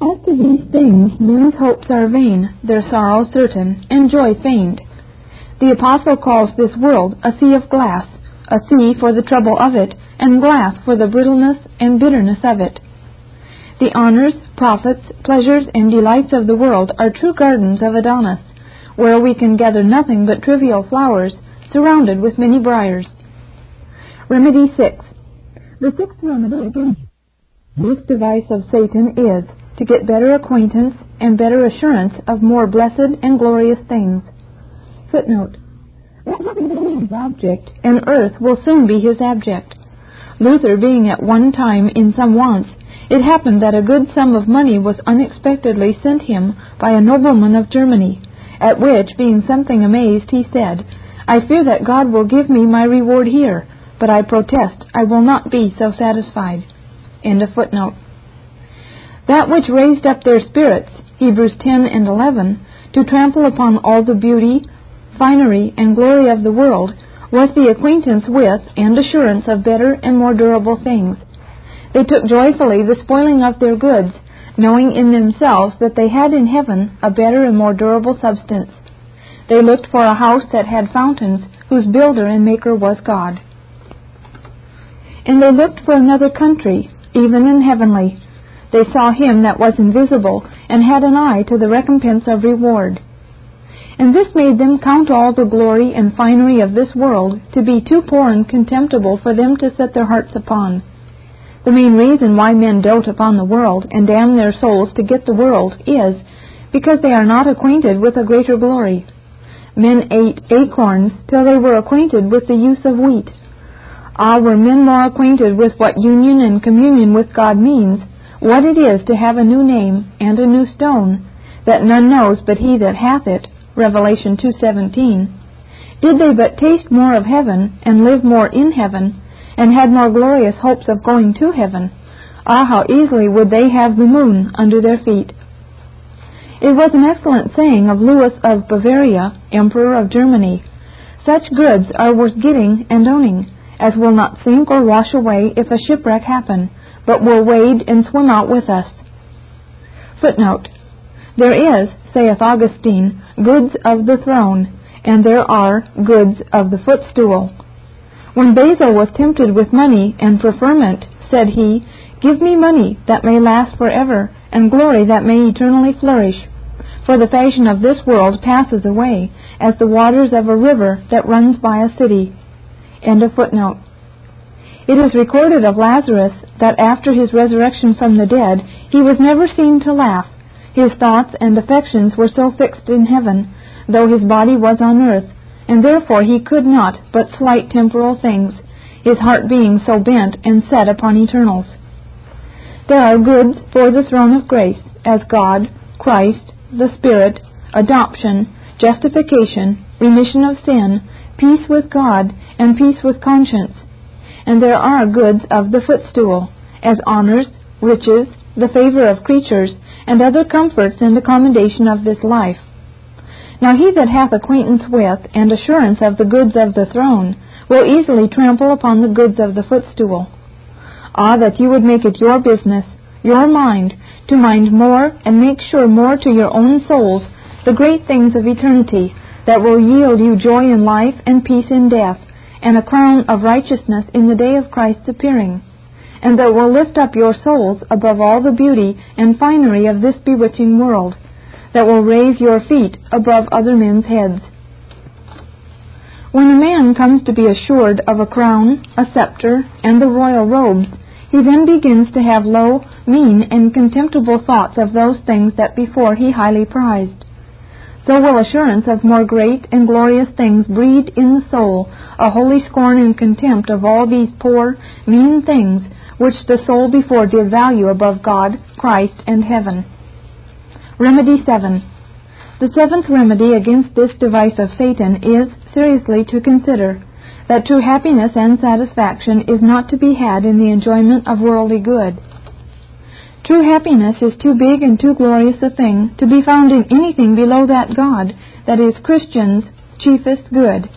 As to these things, men's hopes are vain, their sorrow certain, and joy feigned. The Apostle calls this world a sea of glass, a sea for the trouble of it, and glass for the brittleness and bitterness of it. The honors, profits, pleasures, and delights of the world are true gardens of Adonis, where we can gather nothing but trivial flowers, surrounded with many briars. Remedy 6. The sixth remedy against this device of Satan is to get better acquaintance and better assurance of more blessed and glorious things. Footnote. Object, and earth will soon be his abject. Luther being at one time in some wants, it happened that a good sum of money was unexpectedly sent him by a nobleman of Germany, at which, being something amazed, he said, I fear that God will give me my reward here, but I protest I will not be so satisfied. End of footnote. That which raised up their spirits, Hebrews 10 and 11, to trample upon all the beauty, finery, and glory of the world, was the acquaintance with and assurance of better and more durable things. They took joyfully the spoiling of their goods, knowing in themselves that they had in heaven a better and more durable substance. They looked for a house that had fountains, whose builder and maker was God. And they looked for another country, even in heavenly. They saw him that was invisible, and had an eye to the recompense of reward. And this made them count all the glory and finery of this world to be too poor and contemptible for them to set their hearts upon. The main reason why men dote upon the world and damn their souls to get the world is because they are not acquainted with a greater glory. Men ate acorns till they were acquainted with the use of wheat. Ah, were men more acquainted with what union and communion with God means, what it is to have a new name and a new stone, that none knows but he that hath it, Revelation 2:17, did they but taste more of heaven and live more in heaven, and had more glorious hopes of going to heaven, ah, how easily would they have the moon under their feet. It was an excellent saying of Louis of Bavaria, Emperor of Germany, such goods are worth getting and owning as will not sink or wash away if a shipwreck happen, but will wade and swim out with us. Footnote. There is, saith Augustine, goods of the throne, and there are goods of the footstool. When Basil was tempted with money and preferment, said he, Give me money that may last for ever, and glory that may eternally flourish. For the fashion of this world passes away, as the waters of a river that runs by a city. End of footnote. It is recorded of Lazarus that after his resurrection from the dead, he was never seen to laugh. His thoughts and affections were so fixed in heaven, though his body was on earth, and therefore he could not but slight temporal things, his heart being so bent and set upon eternals. There are goods for the throne of grace, as God, Christ, the Spirit, adoption, justification, remission of sin, peace with God, and peace with conscience. And there are goods of the footstool, as honors, riches, the favor of creatures, and other comforts in the commendation of this life. Now he that hath acquaintance with and assurance of the goods of the throne will easily trample upon the goods of the footstool. Ah, that you would make it your business, your mind, to mind more and make sure more to your own souls the great things of eternity that will yield you joy in life and peace in death, and a crown of righteousness in the day of Christ's appearing, and that will lift up your souls above all the beauty and finery of this bewitching world, that will raise your feet above other men's heads. When a man comes to be assured of a crown, a scepter, and the royal robes, he then begins to have low, mean, and contemptible thoughts of those things that before he highly prized so will assurance of more great and glorious things breed in the soul a holy scorn and contempt of all these poor, mean things which the soul before did value above God, Christ, and heaven. Remedy 7. The seventh remedy against this device of Satan is seriously to consider that true happiness and satisfaction is not to be had in the enjoyment of worldly good True happiness is too big and too glorious a thing to be found in anything below that God that is Christians' chiefest good.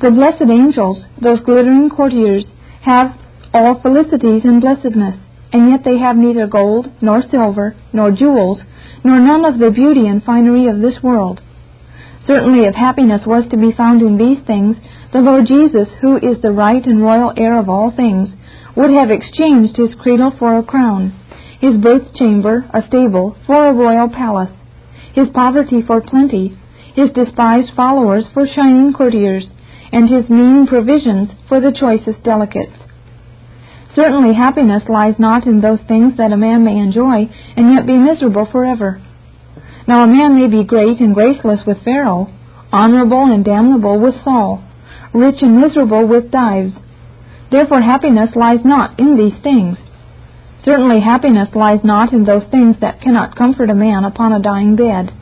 The blessed angels, those glittering courtiers, have all felicities and blessedness, and yet they have neither gold, nor silver, nor jewels, nor none of the beauty and finery of this world. Certainly, if happiness was to be found in these things, the Lord Jesus, who is the right and royal heir of all things, would have exchanged his cradle for a crown, his birth chamber, a stable, for a royal palace, his poverty for plenty, his despised followers for shining courtiers, and his mean provisions for the choicest delicates. Certainly happiness lies not in those things that a man may enjoy and yet be miserable forever. Now a man may be great and graceless with Pharaoh, honorable and damnable with Saul, rich and miserable with Dives. Therefore happiness lies not in these things. Certainly happiness lies not in those things that cannot comfort a man upon a dying bed.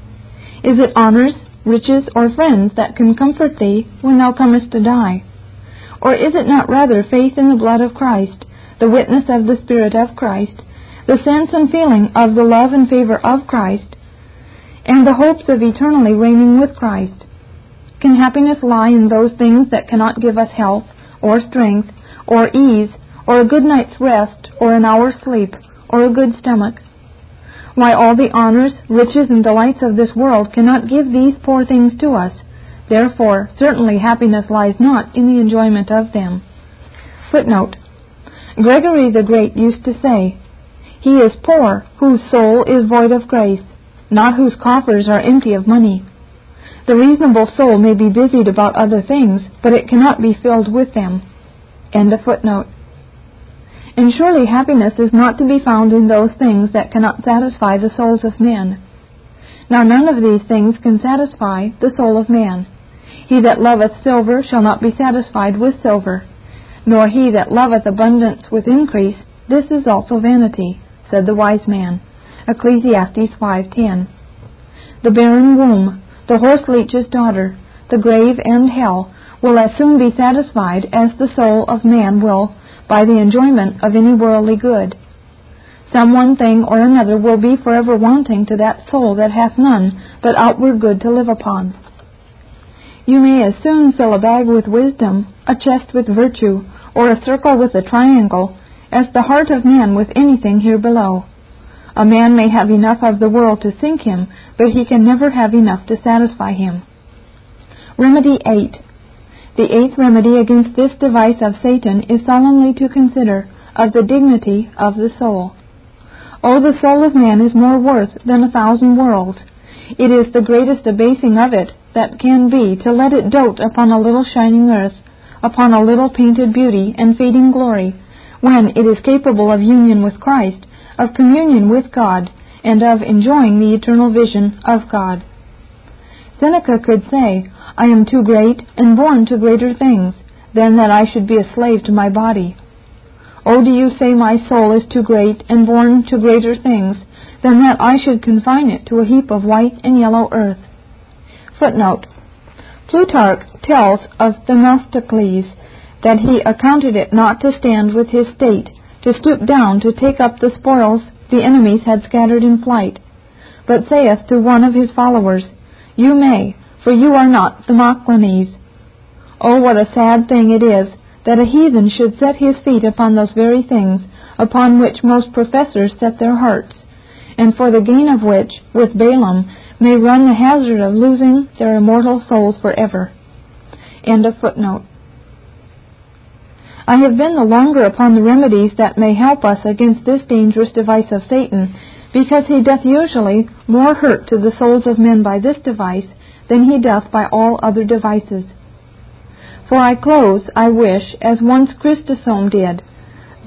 Is it honors, riches, or friends that can comfort thee when thou comest to die? Or is it not rather faith in the blood of Christ, the witness of the Spirit of Christ, the sense and feeling of the love and favor of Christ, and the hopes of eternally reigning with Christ? Can happiness lie in those things that cannot give us health, or strength, or ease, or a good night's rest, or an hour's sleep, or a good stomach? Why, all the honors, riches, and delights of this world cannot give these poor things to us. Therefore, certainly happiness lies not in the enjoyment of them. Footnote. Gregory the Great used to say, He is poor whose soul is void of grace, not whose coffers are empty of money. The reasonable soul may be busied about other things, but it cannot be filled with them. End of footnote. And surely happiness is not to be found in those things that cannot satisfy the souls of men. Now none of these things can satisfy the soul of man. He that loveth silver shall not be satisfied with silver, nor he that loveth abundance with increase. This is also vanity, said the wise man. Ecclesiastes 5:10. The barren womb, the horse leech's daughter, the grave and hell will as soon be satisfied as the soul of man will by the enjoyment of any worldly good. Some one thing or another will be forever wanting to that soul that hath none but outward good to live upon. You may as soon fill a bag with wisdom, a chest with virtue, or a circle with a triangle, as the heart of man with anything here below. A man may have enough of the world to sink him, but he can never have enough to satisfy him. Remedy 8. The eighth remedy against this device of Satan is solemnly to consider of the dignity of the soul. Oh, the soul of man is more worth than a thousand worlds. It is the greatest abasing of it that can be to let it dote upon a little shining earth, upon a little painted beauty and fading glory, when it is capable of union with Christ, of communion with God, and of enjoying the eternal vision of God. Seneca could say, I am too great and born to greater things than that I should be a slave to my body. Oh, do you say my soul is too great and born to greater things than that I should confine it to a heap of white and yellow earth? Footnote. Plutarch tells of Themistocles that he accounted it not to stand with his state, to stoop down to take up the spoils the enemies had scattered in flight, but saith to one of his followers, You may, for you are not Themistocles. Oh, what a sad thing it is that a heathen should set his feet upon those very things upon which most professors set their hearts, and for the gain of which, with Balaam, may run the hazard of losing their immortal souls forever. End of footnote. I have been the longer upon the remedies that may help us against this dangerous device of Satan, because he doth usually more hurt to the souls of men by this device than he doth by all other devices. For I close, I wish, as once Chrysostom did,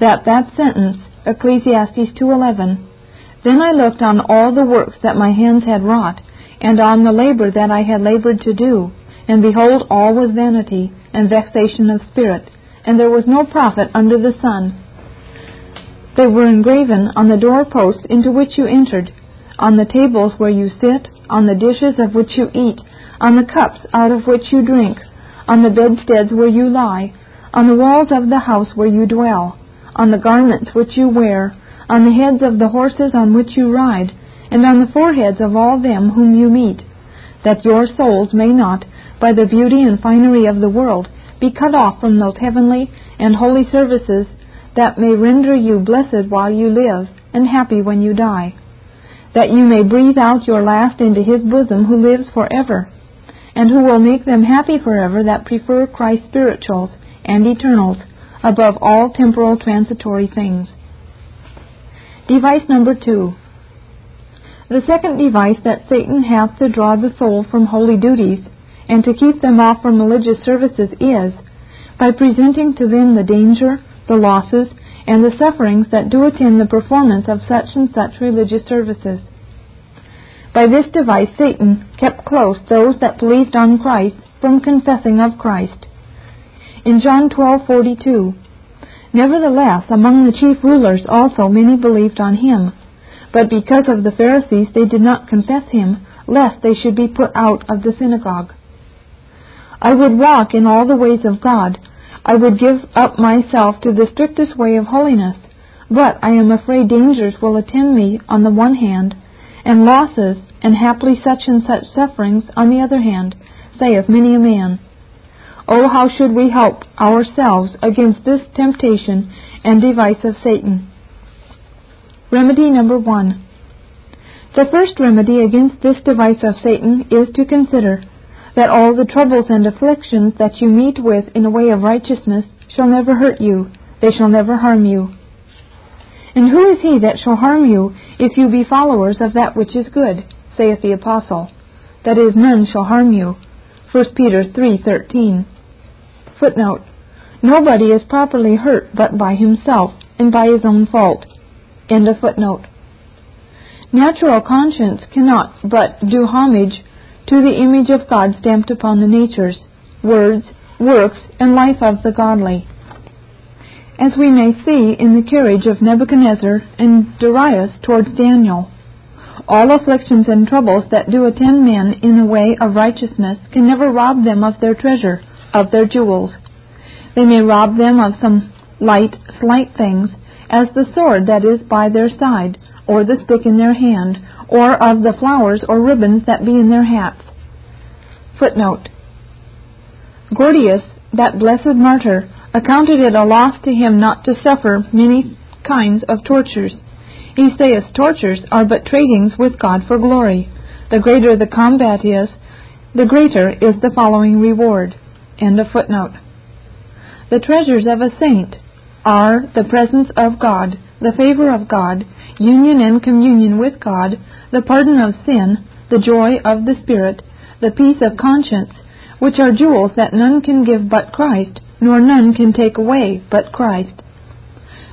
that that sentence, Ecclesiastes 2.11, Then I looked on all the works that my hands had wrought, and on the labor that I had labored to do, and behold, all was vanity, and vexation of spirit, and there was no profit under the sun. They were engraven on the doorposts into which you entered, on the tables where you sit, on the dishes of which you eat, on the cups out of which you drink, on the bedsteads where you lie, on the walls of the house where you dwell, on the garments which you wear, on the heads of the horses on which you ride, and on the foreheads of all them whom you meet, that your souls may not, by the beauty and finery of the world, be cut off from those heavenly and holy services that may render you blessed while you live, and happy when you die, that you may breathe out your last into his bosom who lives forever, and who will make them happy forever that prefer Christ's spirituals and eternals above all temporal transitory things. Device number two. The second device that Satan hath to draw the soul from holy duties and to keep them off from religious services is by presenting to them the danger, the losses, and the sufferings that do attend the performance of such and such religious services. By this device Satan kept close those that believed on Christ from confessing of Christ. In John 12:42, Nevertheless, among the chief rulers also many believed on him. But because of the Pharisees they did not confess him, lest they should be put out of the synagogue. I would walk in all the ways of God. I would give up myself to the strictest way of holiness. But I am afraid dangers will attend me on the one hand, and losses, and haply such and such sufferings on the other hand, saith many a man. Oh, how should we help ourselves against this temptation and device of Satan? Remedy number one. The first remedy against this device of Satan is to consider that all the troubles and afflictions that you meet with in the way of righteousness shall never hurt you, they shall never harm you. And who is he that shall harm you if you be followers of that which is good, saith the apostle? That is, none shall harm you. 1 Peter 3:13. Footnote: Nobody is properly hurt but by himself and by his own fault. End of footnote. Natural conscience cannot but do homage to the image of God stamped upon the natures, words, works, and life of the godly. As we may see in the carriage of Nebuchadnezzar and Darius towards Daniel, all afflictions and troubles that do attend men in the way of righteousness can never rob them of their treasure of their jewels. They may rob them of some light, slight things, as the sword that is by their side, or the stick in their hand, or of the flowers or ribbons that be in their hats. Footnote Gordius, that blessed martyr, accounted it a loss to him not to suffer many kinds of tortures. He saith tortures are but tradings with God for glory. The greater the combat is, the greater is the following reward. End of footnote. The treasures of a saint are the presence of God, the favor of God, union and communion with God, the pardon of sin, the joy of the Spirit, the peace of conscience, which are jewels that none can give but Christ, nor none can take away but Christ.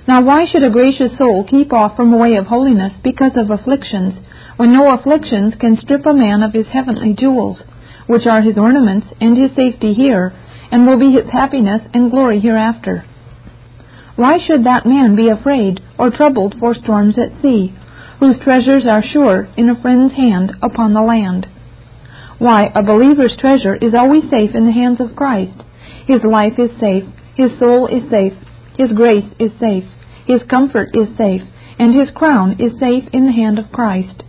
Now why should a gracious soul keep off from a way of holiness because of afflictions, when no afflictions can strip a man of his heavenly jewels? which are his ornaments and his safety here, and will be his happiness and glory hereafter. Why should that man be afraid or troubled for storms at sea, whose treasures are sure in a friend's hand upon the land? Why, a believer's treasure is always safe in the hands of Christ. His life is safe, his soul is safe, his grace is safe, his comfort is safe, and his crown is safe in the hand of Christ.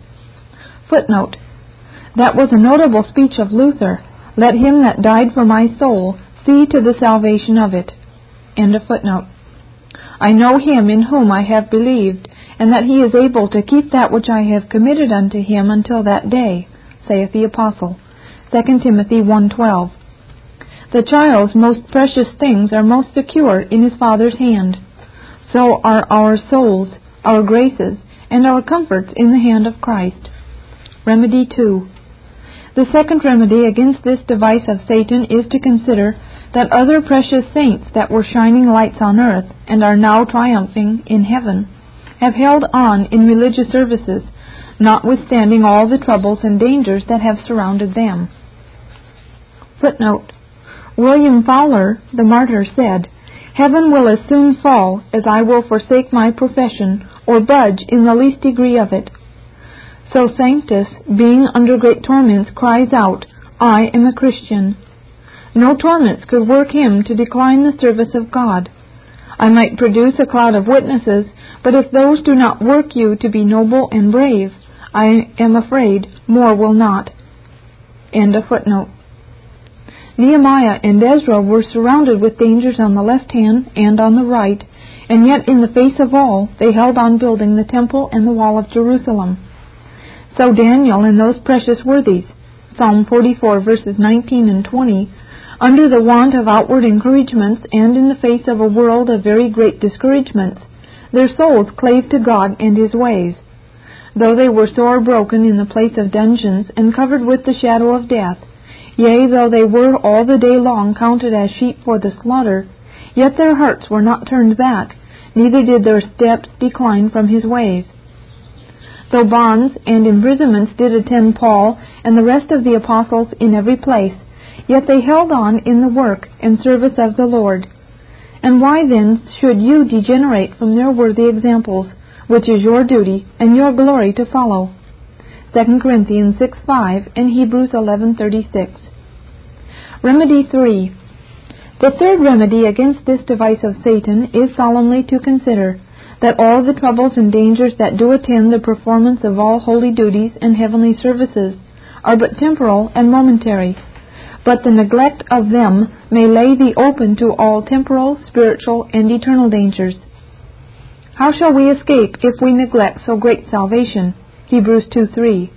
Footnote that was a notable speech of Luther. Let him that died for my soul see to the salvation of it. End of footnote. I know him in whom I have believed, and that he is able to keep that which I have committed unto him until that day, saith the apostle. 2 Timothy 1:12. The child's most precious things are most secure in his father's hand. So are our souls, our graces, and our comforts in the hand of Christ. Remedy 2. The second remedy against this device of Satan is to consider that other precious saints that were shining lights on earth and are now triumphing in heaven have held on in religious services, notwithstanding all the troubles and dangers that have surrounded them. Footnote William Fowler, the martyr, said, Heaven will as soon fall as I will forsake my profession or budge in the least degree of it. So Sanctus, being under great torments, cries out, I am a Christian. No torments could work him to decline the service of God. I might produce a cloud of witnesses, but if those do not work you to be noble and brave, I am afraid more will not. End of footnote. Nehemiah and Ezra were surrounded with dangers on the left hand and on the right, and yet in the face of all they held on building the temple and the wall of Jerusalem. So Daniel and those precious worthies, Psalm 44 verses 19 and 20, under the want of outward encouragements and in the face of a world of very great discouragements, their souls clave to God and His ways. Though they were sore broken in the place of dungeons and covered with the shadow of death, yea, though they were all the day long counted as sheep for the slaughter, yet their hearts were not turned back, neither did their steps decline from His ways. Though bonds and imprisonments did attend Paul and the rest of the apostles in every place, yet they held on in the work and service of the Lord. And why then should you degenerate from their worthy examples, which is your duty and your glory to follow? 2 Corinthians 6 5 and Hebrews 11:36. Remedy 3. The third remedy against this device of Satan is solemnly to consider that all the troubles and dangers that do attend the performance of all holy duties and heavenly services are but temporal and momentary, but the neglect of them may lay thee open to all temporal, spiritual, and eternal dangers. How shall we escape if we neglect so great salvation? Hebrews 2 3.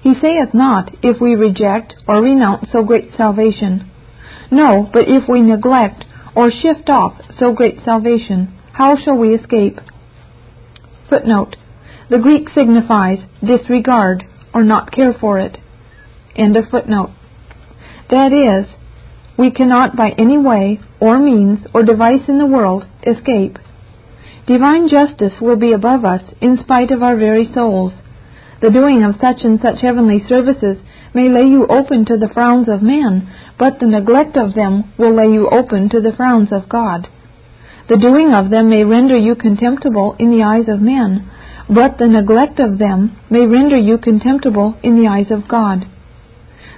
He saith not, if we reject or renounce so great salvation. No, but if we neglect or shift off so great salvation, how shall we escape? Footnote. The Greek signifies disregard or not care for it. End of footnote. That is, we cannot by any way or means or device in the world escape. Divine justice will be above us in spite of our very souls. The doing of such and such heavenly services may lay you open to the frowns of men, but the neglect of them will lay you open to the frowns of God. The doing of them may render you contemptible in the eyes of men, but the neglect of them may render you contemptible in the eyes of God.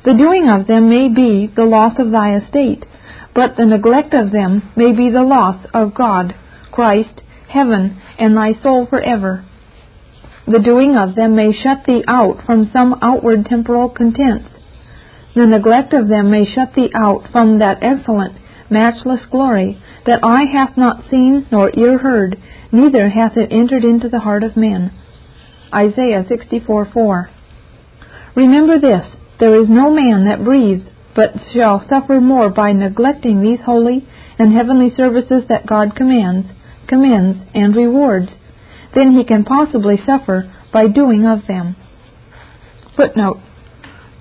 The doing of them may be the loss of thy estate, but the neglect of them may be the loss of God, Christ, heaven, and thy soul forever. The doing of them may shut thee out from some outward temporal contents. The neglect of them may shut thee out from that excellent matchless glory, that eye hath not seen nor ear heard, neither hath it entered into the heart of man. Isaiah 64:4. Remember this: there is no man that breathes but shall suffer more by neglecting these holy and heavenly services that God commands, commends, and rewards, than he can possibly suffer by doing of them. Footnote.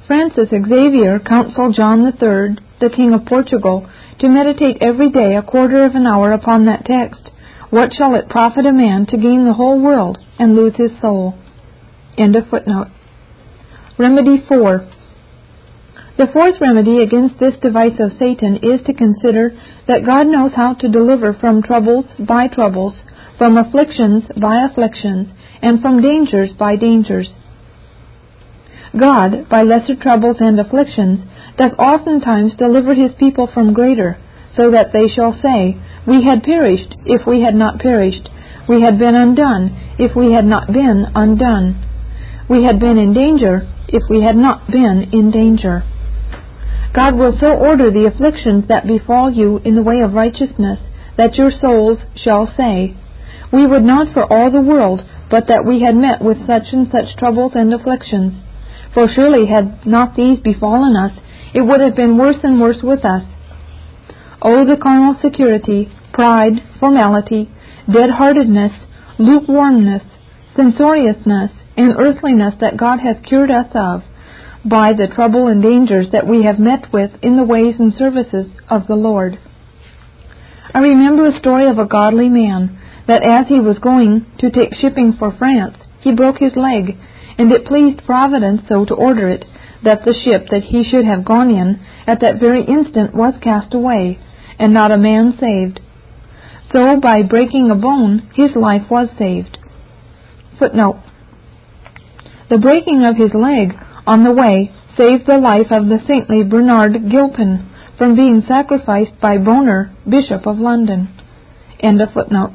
Francis Xavier counseled John III, the King of Portugal, to meditate every day a quarter of an hour upon that text. What shall it profit a man to gain the whole world and lose his soul? End of footnote. Remedy 4. The fourth remedy against this device of Satan is to consider that God knows how to deliver from troubles by troubles, from afflictions by afflictions, and from dangers by dangers. God, by lesser troubles and afflictions, doth oftentimes deliver his people from greater, so that they shall say, We had perished if we had not perished. We had been undone if we had not been undone. We had been in danger if we had not been in danger. God will so order the afflictions that befall you in the way of righteousness that your souls shall say, We would not for all the world but that we had met with such and such troubles and afflictions. For surely had not these befallen us, it would have been worse and worse with us. Oh, the carnal security, pride, formality, dead-heartedness, lukewarmness, censoriousness, and earthliness that God hath cured us of, by the trouble and dangers that we have met with in the ways and services of the Lord. I remember a story of a godly man, that as he was going to take shipping for France, he broke his leg, and it pleased Providence so to order it, that the ship that he should have gone in at that very instant was cast away, and not a man saved. So by breaking a bone his life was saved. Footnote. The breaking of his leg on the way saved the life of the saintly Bernard Gilpin from being sacrificed by Bonner, Bishop of London. End of footnote.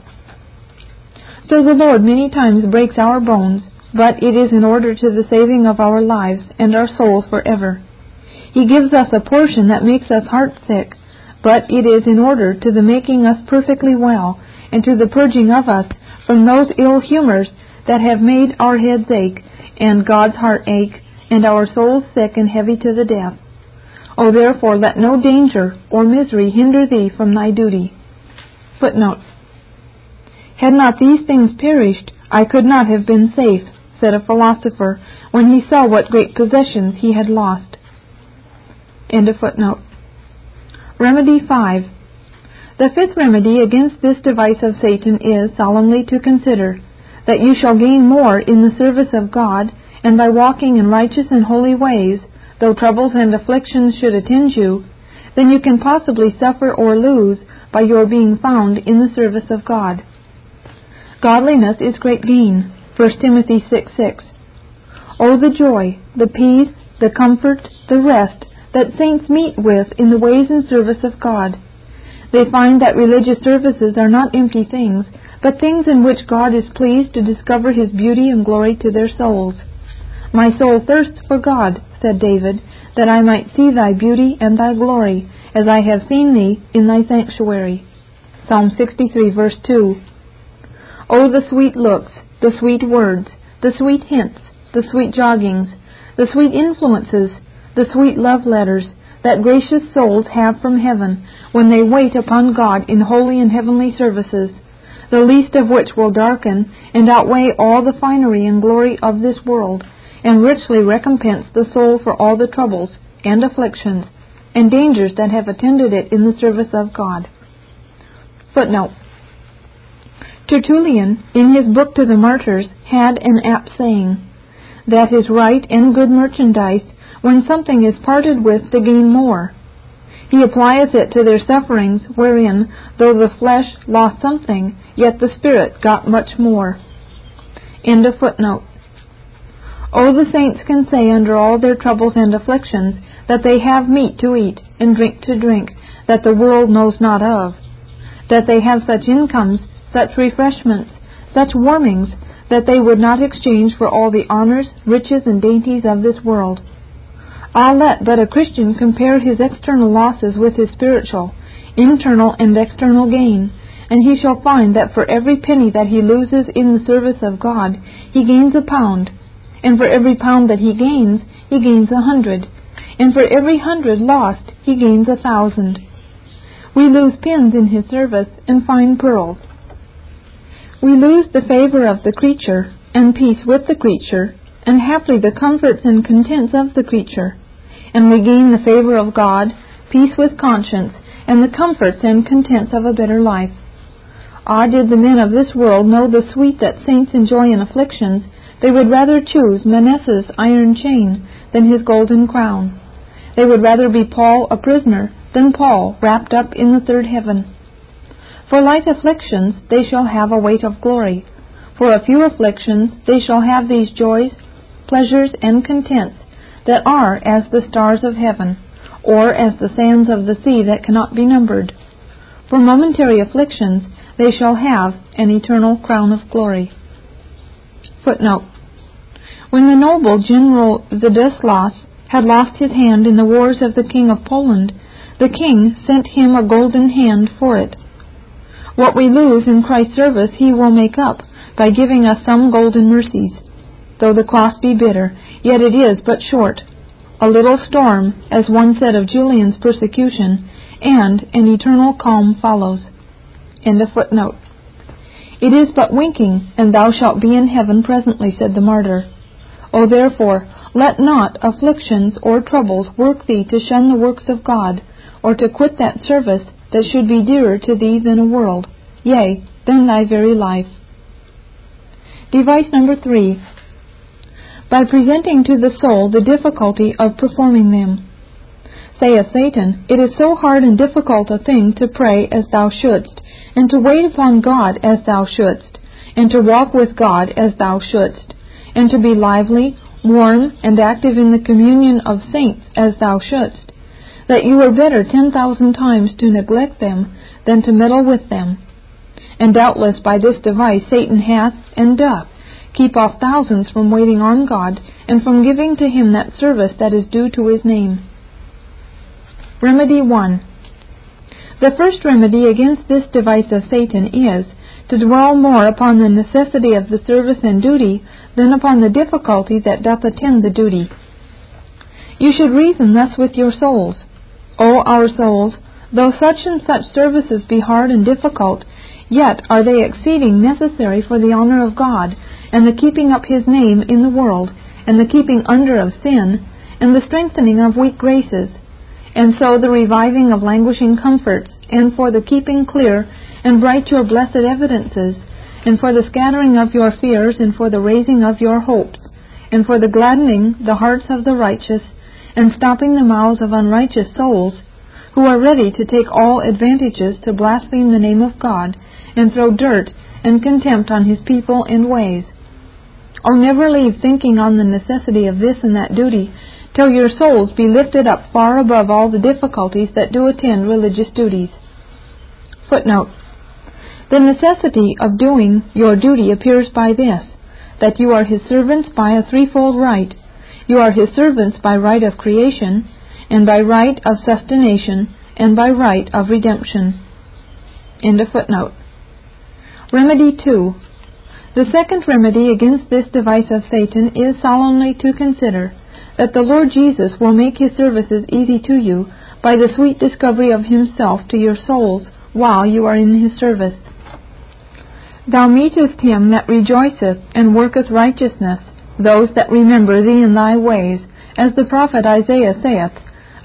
So the Lord many times breaks our bones but it is in order to the saving of our lives and our souls forever. He gives us a portion that makes us heart sick, but it is in order to the making us perfectly well, and to the purging of us from those ill humors that have made our heads ache, and God's heart ache, and our souls sick and heavy to the death. O therefore let no danger or misery hinder thee from thy duty. Footnote. Had not these things perished, I could not have been safe, said a philosopher, when he saw what great possessions he had lost. Remedy 5. The fifth remedy against this device of Satan is solemnly to consider that you shall gain more in the service of God, and by walking in righteous and holy ways, though troubles and afflictions should attend you, than you can possibly suffer or lose by your being found in the service of God. Godliness is great gain. 1 Timothy 6 6. Oh, the joy, the peace, the comfort, the rest that saints meet with in the ways and service of God. They find that religious services are not empty things, but things in which God is pleased to discover His beauty and glory to their souls. My soul thirsts for God, said David, that I might see thy beauty and thy glory, as I have seen thee in thy sanctuary. Psalm 63, verse 2. Oh, the sweet looks, the sweet words, the sweet hints, the sweet joggings, the sweet influences, the sweet love letters that gracious souls have from heaven when they wait upon God in holy and heavenly services, the least of which will darken and outweigh all the finery and glory of this world and richly recompense the soul for all the troubles and afflictions and dangers that have attended it in the service of God. Footnote. Tertullian, in his book to the martyrs, had an apt saying, that is right and good merchandise when something is parted with to gain more. He applieth it to their sufferings, wherein, though the flesh lost something, yet the spirit got much more. End of footnote. Oh, the saints can say under all their troubles and afflictions that they have meat to eat and drink to drink that the world knows not of, that they have such incomes, such refreshments, such warmings, that they would not exchange for all the honors, riches, and dainties of this world. Ah, let but a Christian compare his external losses with his spiritual, internal and external gain, and he shall find that for every penny that he loses in the service of God, he gains a pound and for every pound that he gains, he gains a hundred. And for every hundred lost, he gains a thousand. We lose pins in his service and find pearls. We lose the favor of the creature, and peace with the creature, and haply the comforts and contents of the creature. And we gain the favor of God, peace with conscience, and the comforts and contents of a better life. Ah, did the men of this world know the sweet that saints enjoy in afflictions, they would rather choose Manasseh's iron chain than his golden crown. They would rather be Paul a prisoner than Paul wrapped up in the third heaven. For light afflictions they shall have a weight of glory. For a few afflictions they shall have these joys, pleasures, and contents that are as the stars of heaven, or as the sands of the sea that cannot be numbered. For momentary afflictions they shall have an eternal crown of glory. Footnote when the noble General Władysław had lost his hand in the wars of the King of Poland, the king sent him a golden hand for it. What we lose in Christ's service he will make up by giving us some golden mercies. Though the cross be bitter, yet it is but short. A little storm, as one said of Julian's persecution, and an eternal calm follows. End of footnote. It is but winking, and thou shalt be in heaven presently, said the martyr. O therefore, let not afflictions or troubles work thee to shun the works of God, or to quit that service that should be dearer to thee than a world, yea, than thy very life. Device number three. By presenting to the soul the difficulty of performing them. Saith Satan, It is so hard and difficult a thing to pray as thou shouldst, and to wait upon God as thou shouldst, and to walk with God as thou shouldst and to be lively, warm, and active in the communion of saints as thou shouldst, that you were better ten thousand times to neglect them than to meddle with them. And doubtless by this device Satan hath and doth keep off thousands from waiting on God and from giving to him that service that is due to his name. Remedy 1. The first remedy against this device of Satan is to dwell more upon the necessity of the service and duty than upon the difficulty that doth attend the duty. You should reason thus with your souls. O our souls, though such and such services be hard and difficult, yet are they exceeding necessary for the honor of God, and the keeping up his name in the world, and the keeping under of sin, and the strengthening of weak graces, and so the reviving of languishing comforts, and for the keeping clear and bright your blessed evidences, and for the scattering of your fears, and for the raising of your hopes, and for the gladdening the hearts of the righteous, and stopping the mouths of unrighteous souls, who are ready to take all advantages to blaspheme the name of God, and throw dirt and contempt on his people and ways. Oh, never leave thinking on the necessity of this and that duty, till your souls be lifted up far above all the difficulties that do attend religious duties. Footnote. The necessity of doing your duty appears by this, that you are his servants by a threefold right. You are his servants by right of creation, and by right of sustentation, and by right of redemption. End of footnote. Remedy 2. The second remedy against this device of Satan is solemnly to consider that the Lord Jesus will make his services easy to you by the sweet discovery of himself to your souls while you are in his service. Thou meetest him that rejoiceth and worketh righteousness, those that remember thee in thy ways, as the prophet Isaiah saith,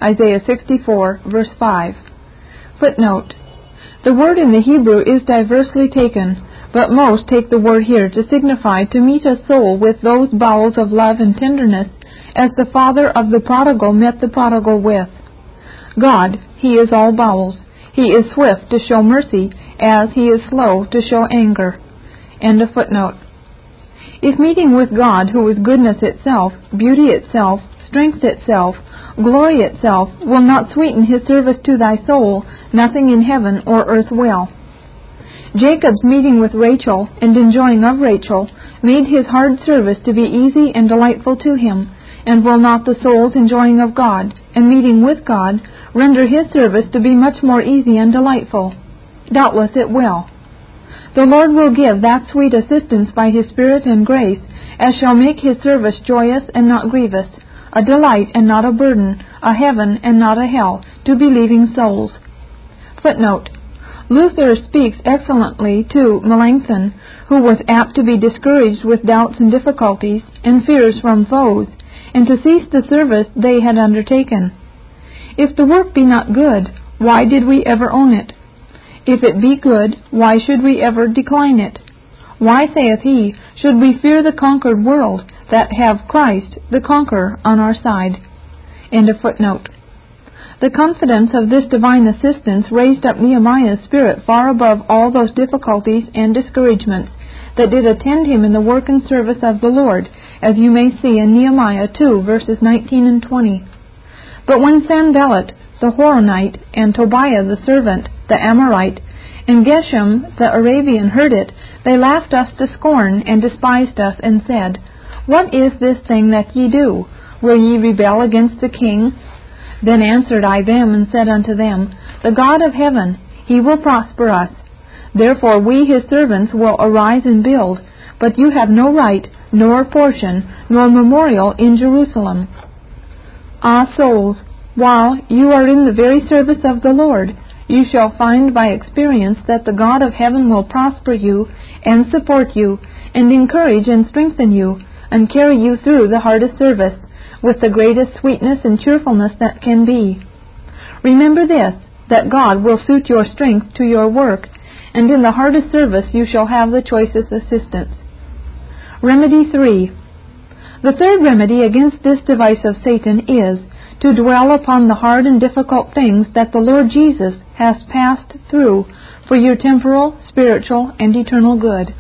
Isaiah 64, verse 5. Footnote. The word in the Hebrew is diversely taken, but most take the word here to signify to meet a soul with those bowels of love and tenderness as the father of the prodigal met the prodigal with. God, He is all bowels. He is swift to show mercy, as He is slow to show anger. End of footnote. If meeting with God, who is goodness itself, beauty itself, strength itself, glory itself, will not sweeten His service to thy soul, nothing in heaven or earth will. Jacob's meeting with Rachel and enjoying of Rachel made his hard service to be easy and delightful to him, and will not the soul's enjoying of God and meeting with God render his service to be much more easy and delightful? Doubtless it will. The Lord will give that sweet assistance by his Spirit and grace as shall make his service joyous and not grievous, a delight and not a burden, a heaven and not a hell, to believing souls. Footnote. Luther speaks excellently to Melanchthon, who was apt to be discouraged with doubts and difficulties, and fears from foes, and to cease the service they had undertaken. If the work be not good, why did we ever own it? If it be good, why should we ever decline it? Why, saith he, should we fear the conquered world, that have Christ, the conqueror, on our side? End of footnote. The confidence of this divine assistance raised up Nehemiah's spirit far above all those difficulties and discouragements that did attend him in the work and service of the Lord, as you may see in Nehemiah 2, verses 19 and 20. But when Sanballat the Horonite, and Tobiah the servant, the Amorite, and Geshem the Arabian heard it, they laughed us to scorn, and despised us, and said, What is this thing that ye do? Will ye rebel against the king? Then answered I them, and said unto them, The God of heaven, he will prosper us, Therefore we his servants will arise and build, but you have no right, nor portion, nor memorial in Jerusalem. Ah, souls, while you are in the very service of the Lord, you shall find by experience that the God of heaven will prosper you, and support you, and encourage and strengthen you, and carry you through the hardest service, with the greatest sweetness and cheerfulness that can be. Remember this, that God will suit your strength to your work, and in the hardest service you shall have the choicest assistance. Remedy 3. The third remedy against this device of Satan is to dwell upon the hard and difficult things that the Lord Jesus has passed through for your temporal, spiritual, and eternal good.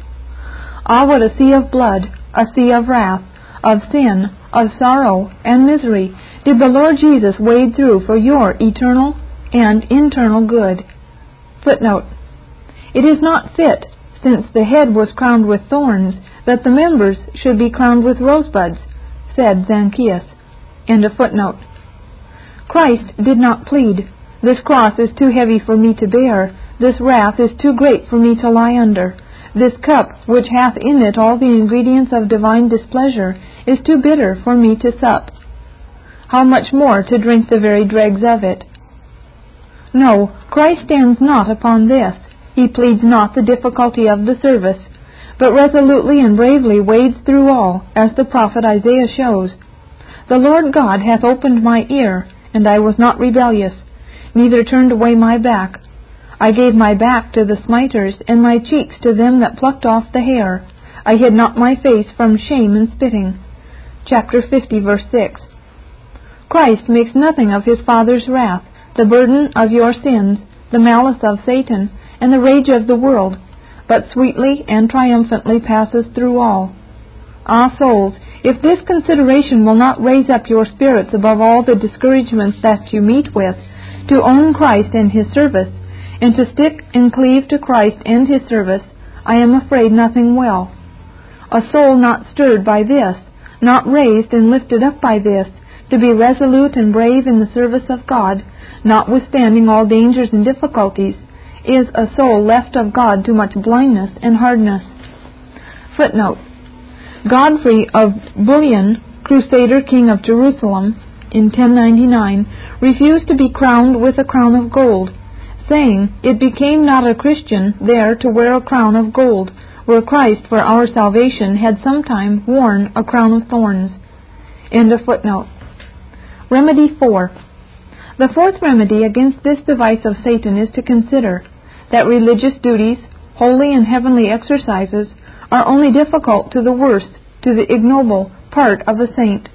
Ah, what a sea of blood, a sea of wrath, of sin, of sorrow, and misery did the Lord Jesus wade through for your eternal and internal good. Footnote it is not fit, since the head was crowned with thorns, that the members should be crowned with rosebuds, said Zanchius. End of footnote. Christ did not plead, This cross is too heavy for me to bear, this wrath is too great for me to lie under. This cup, which hath in it all the ingredients of divine displeasure, is too bitter for me to sup. How much more to drink the very dregs of it? No, Christ stands not upon this. He pleads not the difficulty of the service, but resolutely and bravely wades through all, as the prophet Isaiah shows. The Lord God hath opened my ear, and I was not rebellious, neither turned away my back. I gave my back to the smiters, and my cheeks to them that plucked off the hair. I hid not my face from shame and spitting. Chapter 50, verse 6. Christ makes nothing of his Father's wrath, the burden of your sins, the malice of Satan, and the rage of the world, but sweetly and triumphantly passes through all. Ah, souls, if this consideration will not raise up your spirits above all the discouragements that you meet with, to own Christ and His service, and to stick and cleave to Christ and His service, I am afraid nothing will. A soul not stirred by this, not raised and lifted up by this, to be resolute and brave in the service of God, notwithstanding all dangers and difficulties, is a soul left of God to much blindness and hardness. Footnote Godfrey of Bouillon, Crusader King of Jerusalem, in 1099, refused to be crowned with a crown of gold, saying, It became not a Christian there to wear a crown of gold, where Christ for our salvation had sometime worn a crown of thorns. End of footnote. Remedy 4. The fourth remedy against this device of Satan is to consider that religious duties, holy and heavenly exercises, are only difficult to the worst, to the ignoble part of a saint.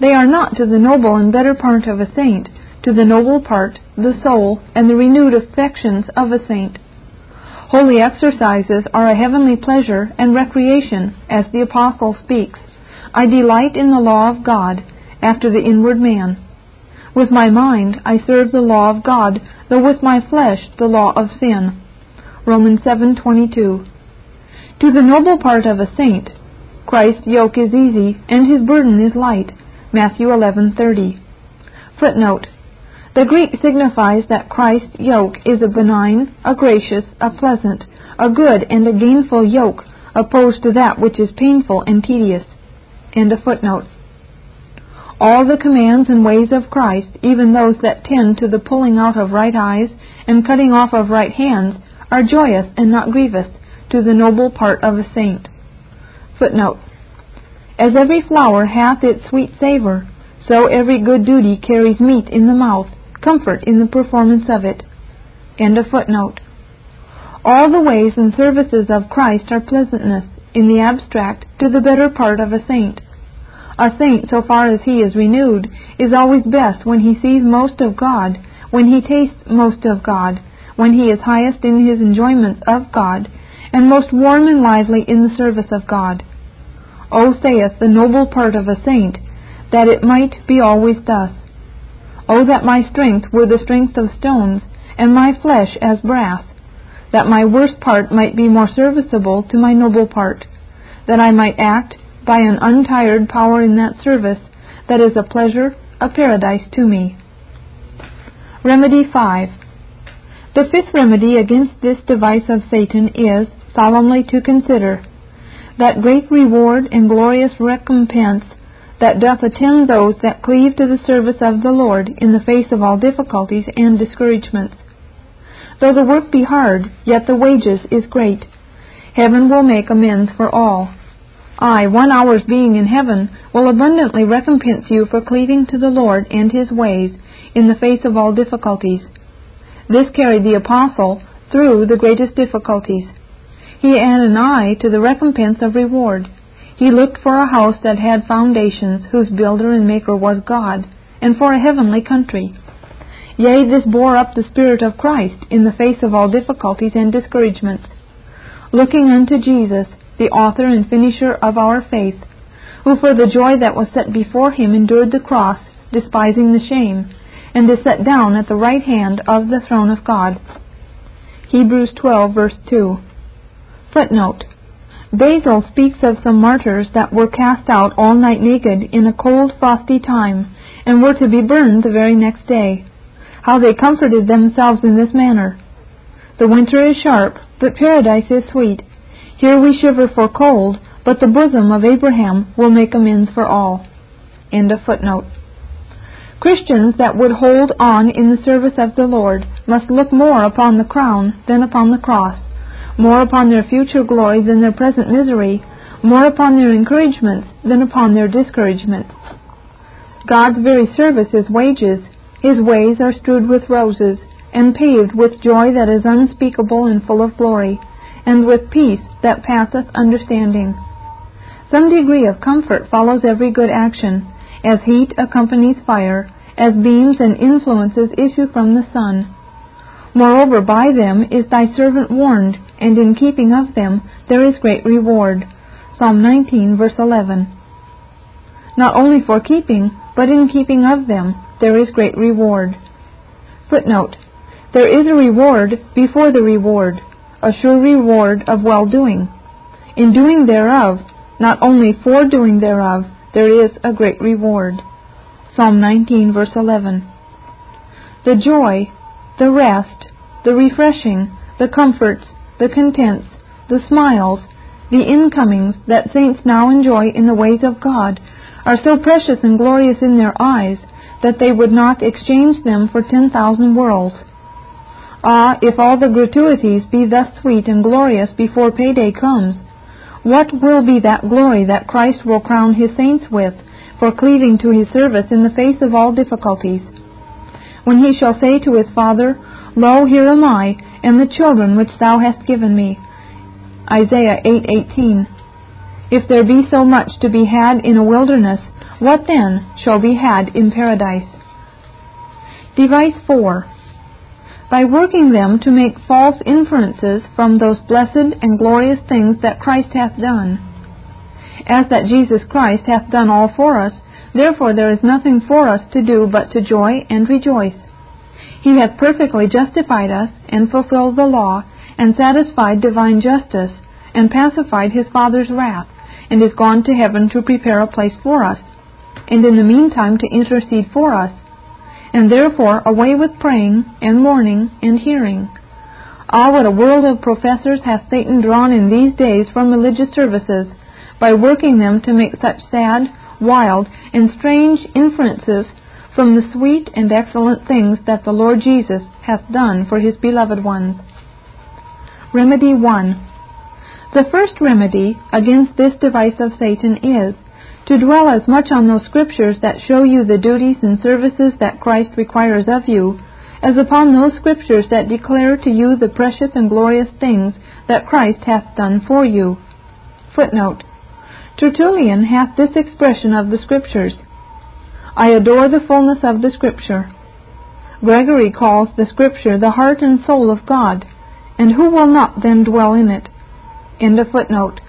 They are not to the noble and better part of a saint, to the noble part, the soul, and the renewed affections of a saint. Holy exercises are a heavenly pleasure and recreation, as the Apostle speaks. I delight in the law of God, after the inward man. With my mind I serve the law of God, though with my flesh the law of sin. Romans 7:22. To the noble part of a saint, Christ's yoke is easy and his burden is light. Matthew 11:30. Footnote: The Greek signifies that Christ's yoke is a benign, a gracious, a pleasant, a good and a gainful yoke, opposed to that which is painful and tedious. End of footnote. All the commands and ways of Christ, even those that tend to the pulling out of right eyes and cutting off of right hands, are joyous and not grievous to the noble part of a saint. Footnote. As every flower hath its sweet savour, so every good duty carries meat in the mouth, comfort in the performance of it. End of footnote. All the ways and services of Christ are pleasantness, in the abstract, to the better part of a saint. A saint, so far as he is renewed, is always best when he sees most of God, when he tastes most of God, when he is highest in his enjoyments of God, and most warm and lively in the service of God. O saith the noble part of a saint, that it might be always thus. O that my strength were the strength of stones, and my flesh as brass, that my worst part might be more serviceable to my noble part, that I might act by an untired power in that service that is a pleasure, a paradise to me. Remedy 5. The fifth remedy against this device of Satan is solemnly to consider that great reward and glorious recompense that doth attend those that cleave to the service of the Lord in the face of all difficulties and discouragements. Though the work be hard, yet the wages is great. Heaven will make amends for all. Ay, one hour's being in heaven will abundantly recompense you for cleaving to the Lord and His ways in the face of all difficulties. This carried the apostle through the greatest difficulties. He had an eye to the recompense of reward. He looked for a house that had foundations, whose builder and maker was God, and for a heavenly country. Yea, this bore up the Spirit of Christ in the face of all difficulties and discouragements. Looking unto Jesus, the author and finisher of our faith, who for the joy that was set before him endured the cross, despising the shame, and is set down at the right hand of the throne of God. Hebrews 12, verse 2. Footnote. Basil speaks of some martyrs that were cast out all night naked in a cold, frosty time, and were to be burned the very next day. How they comforted themselves in this manner. The winter is sharp, but paradise is sweet, Here we shiver for cold, but the bosom of Abraham will make amends for all. End of footnote. Christians that would hold on in the service of the Lord must look more upon the crown than upon the cross, more upon their future glory than their present misery, more upon their encouragements than upon their discouragements. God's very service is wages. His ways are strewed with roses, and paved with joy that is unspeakable and full of glory, and with peace that passeth understanding. Some degree of comfort follows every good action, as heat accompanies fire, as beams and influences issue from the sun. Moreover, by them is thy servant warned, and in keeping of them there is great reward. Psalm 19, verse 11. Not only for keeping, but in keeping of them there is great reward. Footnote. There is a reward before the reward, a sure reward of well doing. In doing thereof, not only for doing thereof, there is a great reward. Psalm 19, verse 11. The joy, the rest, the refreshing, the comforts, the contents, the smiles, the incomings that saints now enjoy in the ways of God are so precious and glorious in their eyes that they would not exchange them for ten thousand worlds. Ah, if all the gratuities be thus sweet and glorious before payday comes, what will be that glory that Christ will crown his saints with for cleaving to his service in the face of all difficulties? When he shall say to his Father, Lo, here am I, and the children which thou hast given me. Isaiah 8:18. If there be so much to be had in a wilderness, what then shall be had in paradise? Device 4 by working them to make false inferences from those blessed and glorious things that Christ hath done. As that Jesus Christ hath done all for us, therefore there is nothing for us to do but to joy and rejoice. He hath perfectly justified us, and fulfilled the law, and satisfied divine justice, and pacified his Father's wrath, and is gone to heaven to prepare a place for us, and in the meantime to intercede for us and therefore away with praying, and mourning, and hearing. Ah, what a world of professors hath Satan drawn in these days from religious services, by working them to make such sad, wild, and strange inferences from the sweet and excellent things that the Lord Jesus hath done for his beloved ones. Remedy 1. The first remedy against this device of Satan is to dwell as much on those scriptures that show you the duties and services that Christ requires of you, as upon those scriptures that declare to you the precious and glorious things that Christ hath done for you. Footnote. Tertullian hath this expression of the scriptures I adore the fullness of the scripture. Gregory calls the scripture the heart and soul of God, and who will not then dwell in it? End of footnote.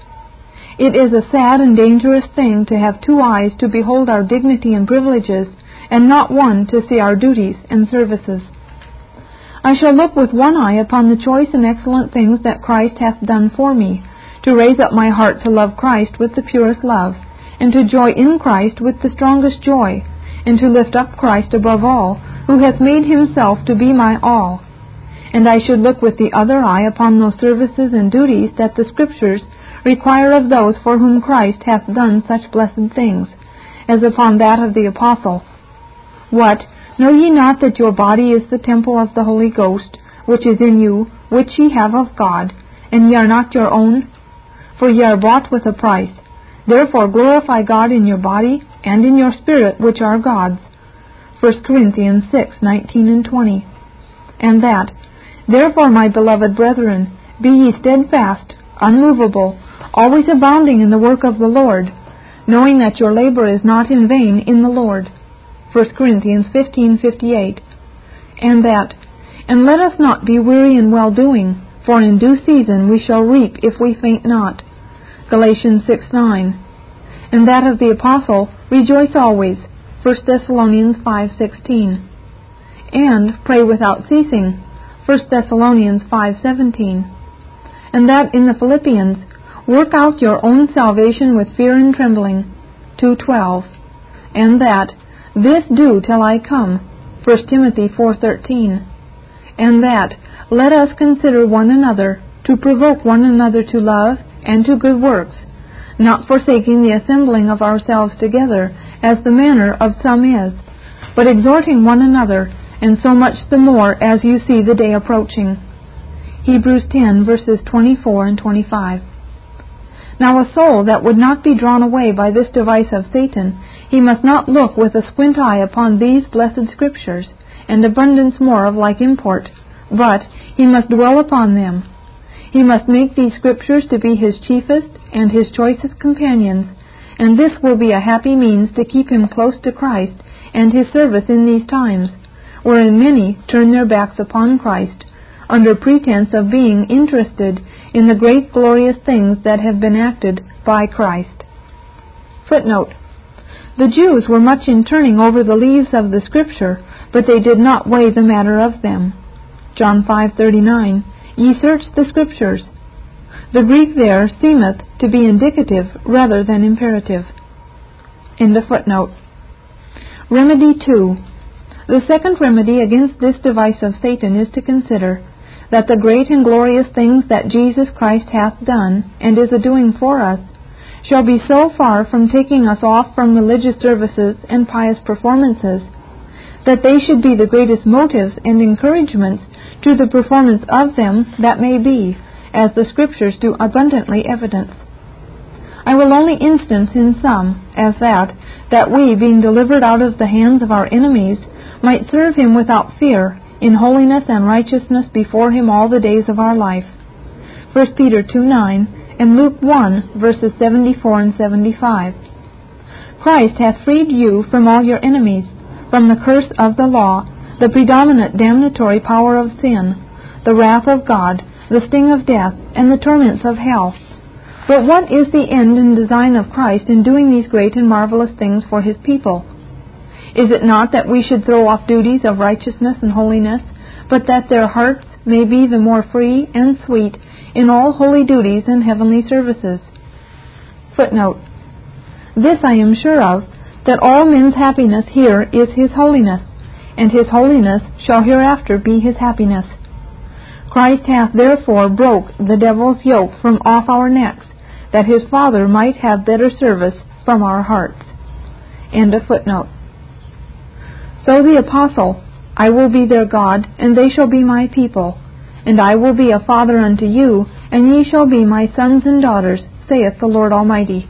It is a sad and dangerous thing to have two eyes to behold our dignity and privileges, and not one to see our duties and services. I shall look with one eye upon the choice and excellent things that Christ hath done for me, to raise up my heart to love Christ with the purest love, and to joy in Christ with the strongest joy, and to lift up Christ above all, who hath made himself to be my all. And I should look with the other eye upon those services and duties that the Scriptures require of those for whom Christ hath done such blessed things, as upon that of the apostle. What? Know ye not that your body is the temple of the Holy Ghost, which is in you, which ye have of God, and ye are not your own? For ye are bought with a price. Therefore glorify God in your body and in your spirit, which are God's. 1 Corinthians 6:19 and 20. And that, Therefore, my beloved brethren, be ye steadfast, unmovable, always abounding in the work of the Lord, knowing that your labor is not in vain in the Lord. 1 Corinthians 15:58. And that, and let us not be weary in well doing, for in due season we shall reap if we faint not. Galatians 6:9. And that of the apostle, rejoice always. 1 Thessalonians 5:16. And pray without ceasing. 1 Thessalonians 5:17. And that in the Philippians, Work out your own salvation with fear and trembling. 2.12. And that, this do till I come. 1 Timothy 4.13. And that, let us consider one another, to provoke one another to love and to good works, not forsaking the assembling of ourselves together, as the manner of some is, but exhorting one another, and so much the more as you see the day approaching. Hebrews 10 verses 24 and 25. Now a soul that would not be drawn away by this device of Satan, he must not look with a squint eye upon these blessed scriptures, and abundance more of like import, but he must dwell upon them. He must make these scriptures to be his chiefest and his choicest companions, and this will be a happy means to keep him close to Christ and his service in these times, wherein many turn their backs upon Christ, under pretense of being interested in the great glorious things that have been acted by Christ. Footnote. The Jews were much in turning over the leaves of the Scripture, but they did not weigh the matter of them. John 5:39 Ye search the Scriptures. The Greek there seemeth to be indicative rather than imperative. In the footnote. Remedy 2. The second remedy against this device of Satan is to consider that the great and glorious things that Jesus Christ hath done, and is a doing for us, shall be so far from taking us off from religious services and pious performances, that they should be the greatest motives and encouragements to the performance of them that may be, as the Scriptures do abundantly evidence. I will only instance in some, as that, that we, being delivered out of the hands of our enemies, might serve him without fear, in holiness and righteousness before him all the days of our life. 1 Peter 2 9 and Luke 1 verses 74 and 75. Christ hath freed you from all your enemies, from the curse of the law, the predominant damnatory power of sin, the wrath of God, the sting of death, and the torments of hell. But what is the end and design of Christ in doing these great and marvelous things for his people? Is it not that we should throw off duties of righteousness and holiness, but that their hearts may be the more free and sweet in all holy duties and heavenly services? Footnote. This I am sure of, that all men's happiness here is his holiness, and his holiness shall hereafter be his happiness. Christ hath therefore broke the devil's yoke from off our necks, that his Father might have better service from our hearts. End of footnote. So the apostle, I will be their God, and they shall be my people. And I will be a father unto you, and ye shall be my sons and daughters, saith the Lord Almighty.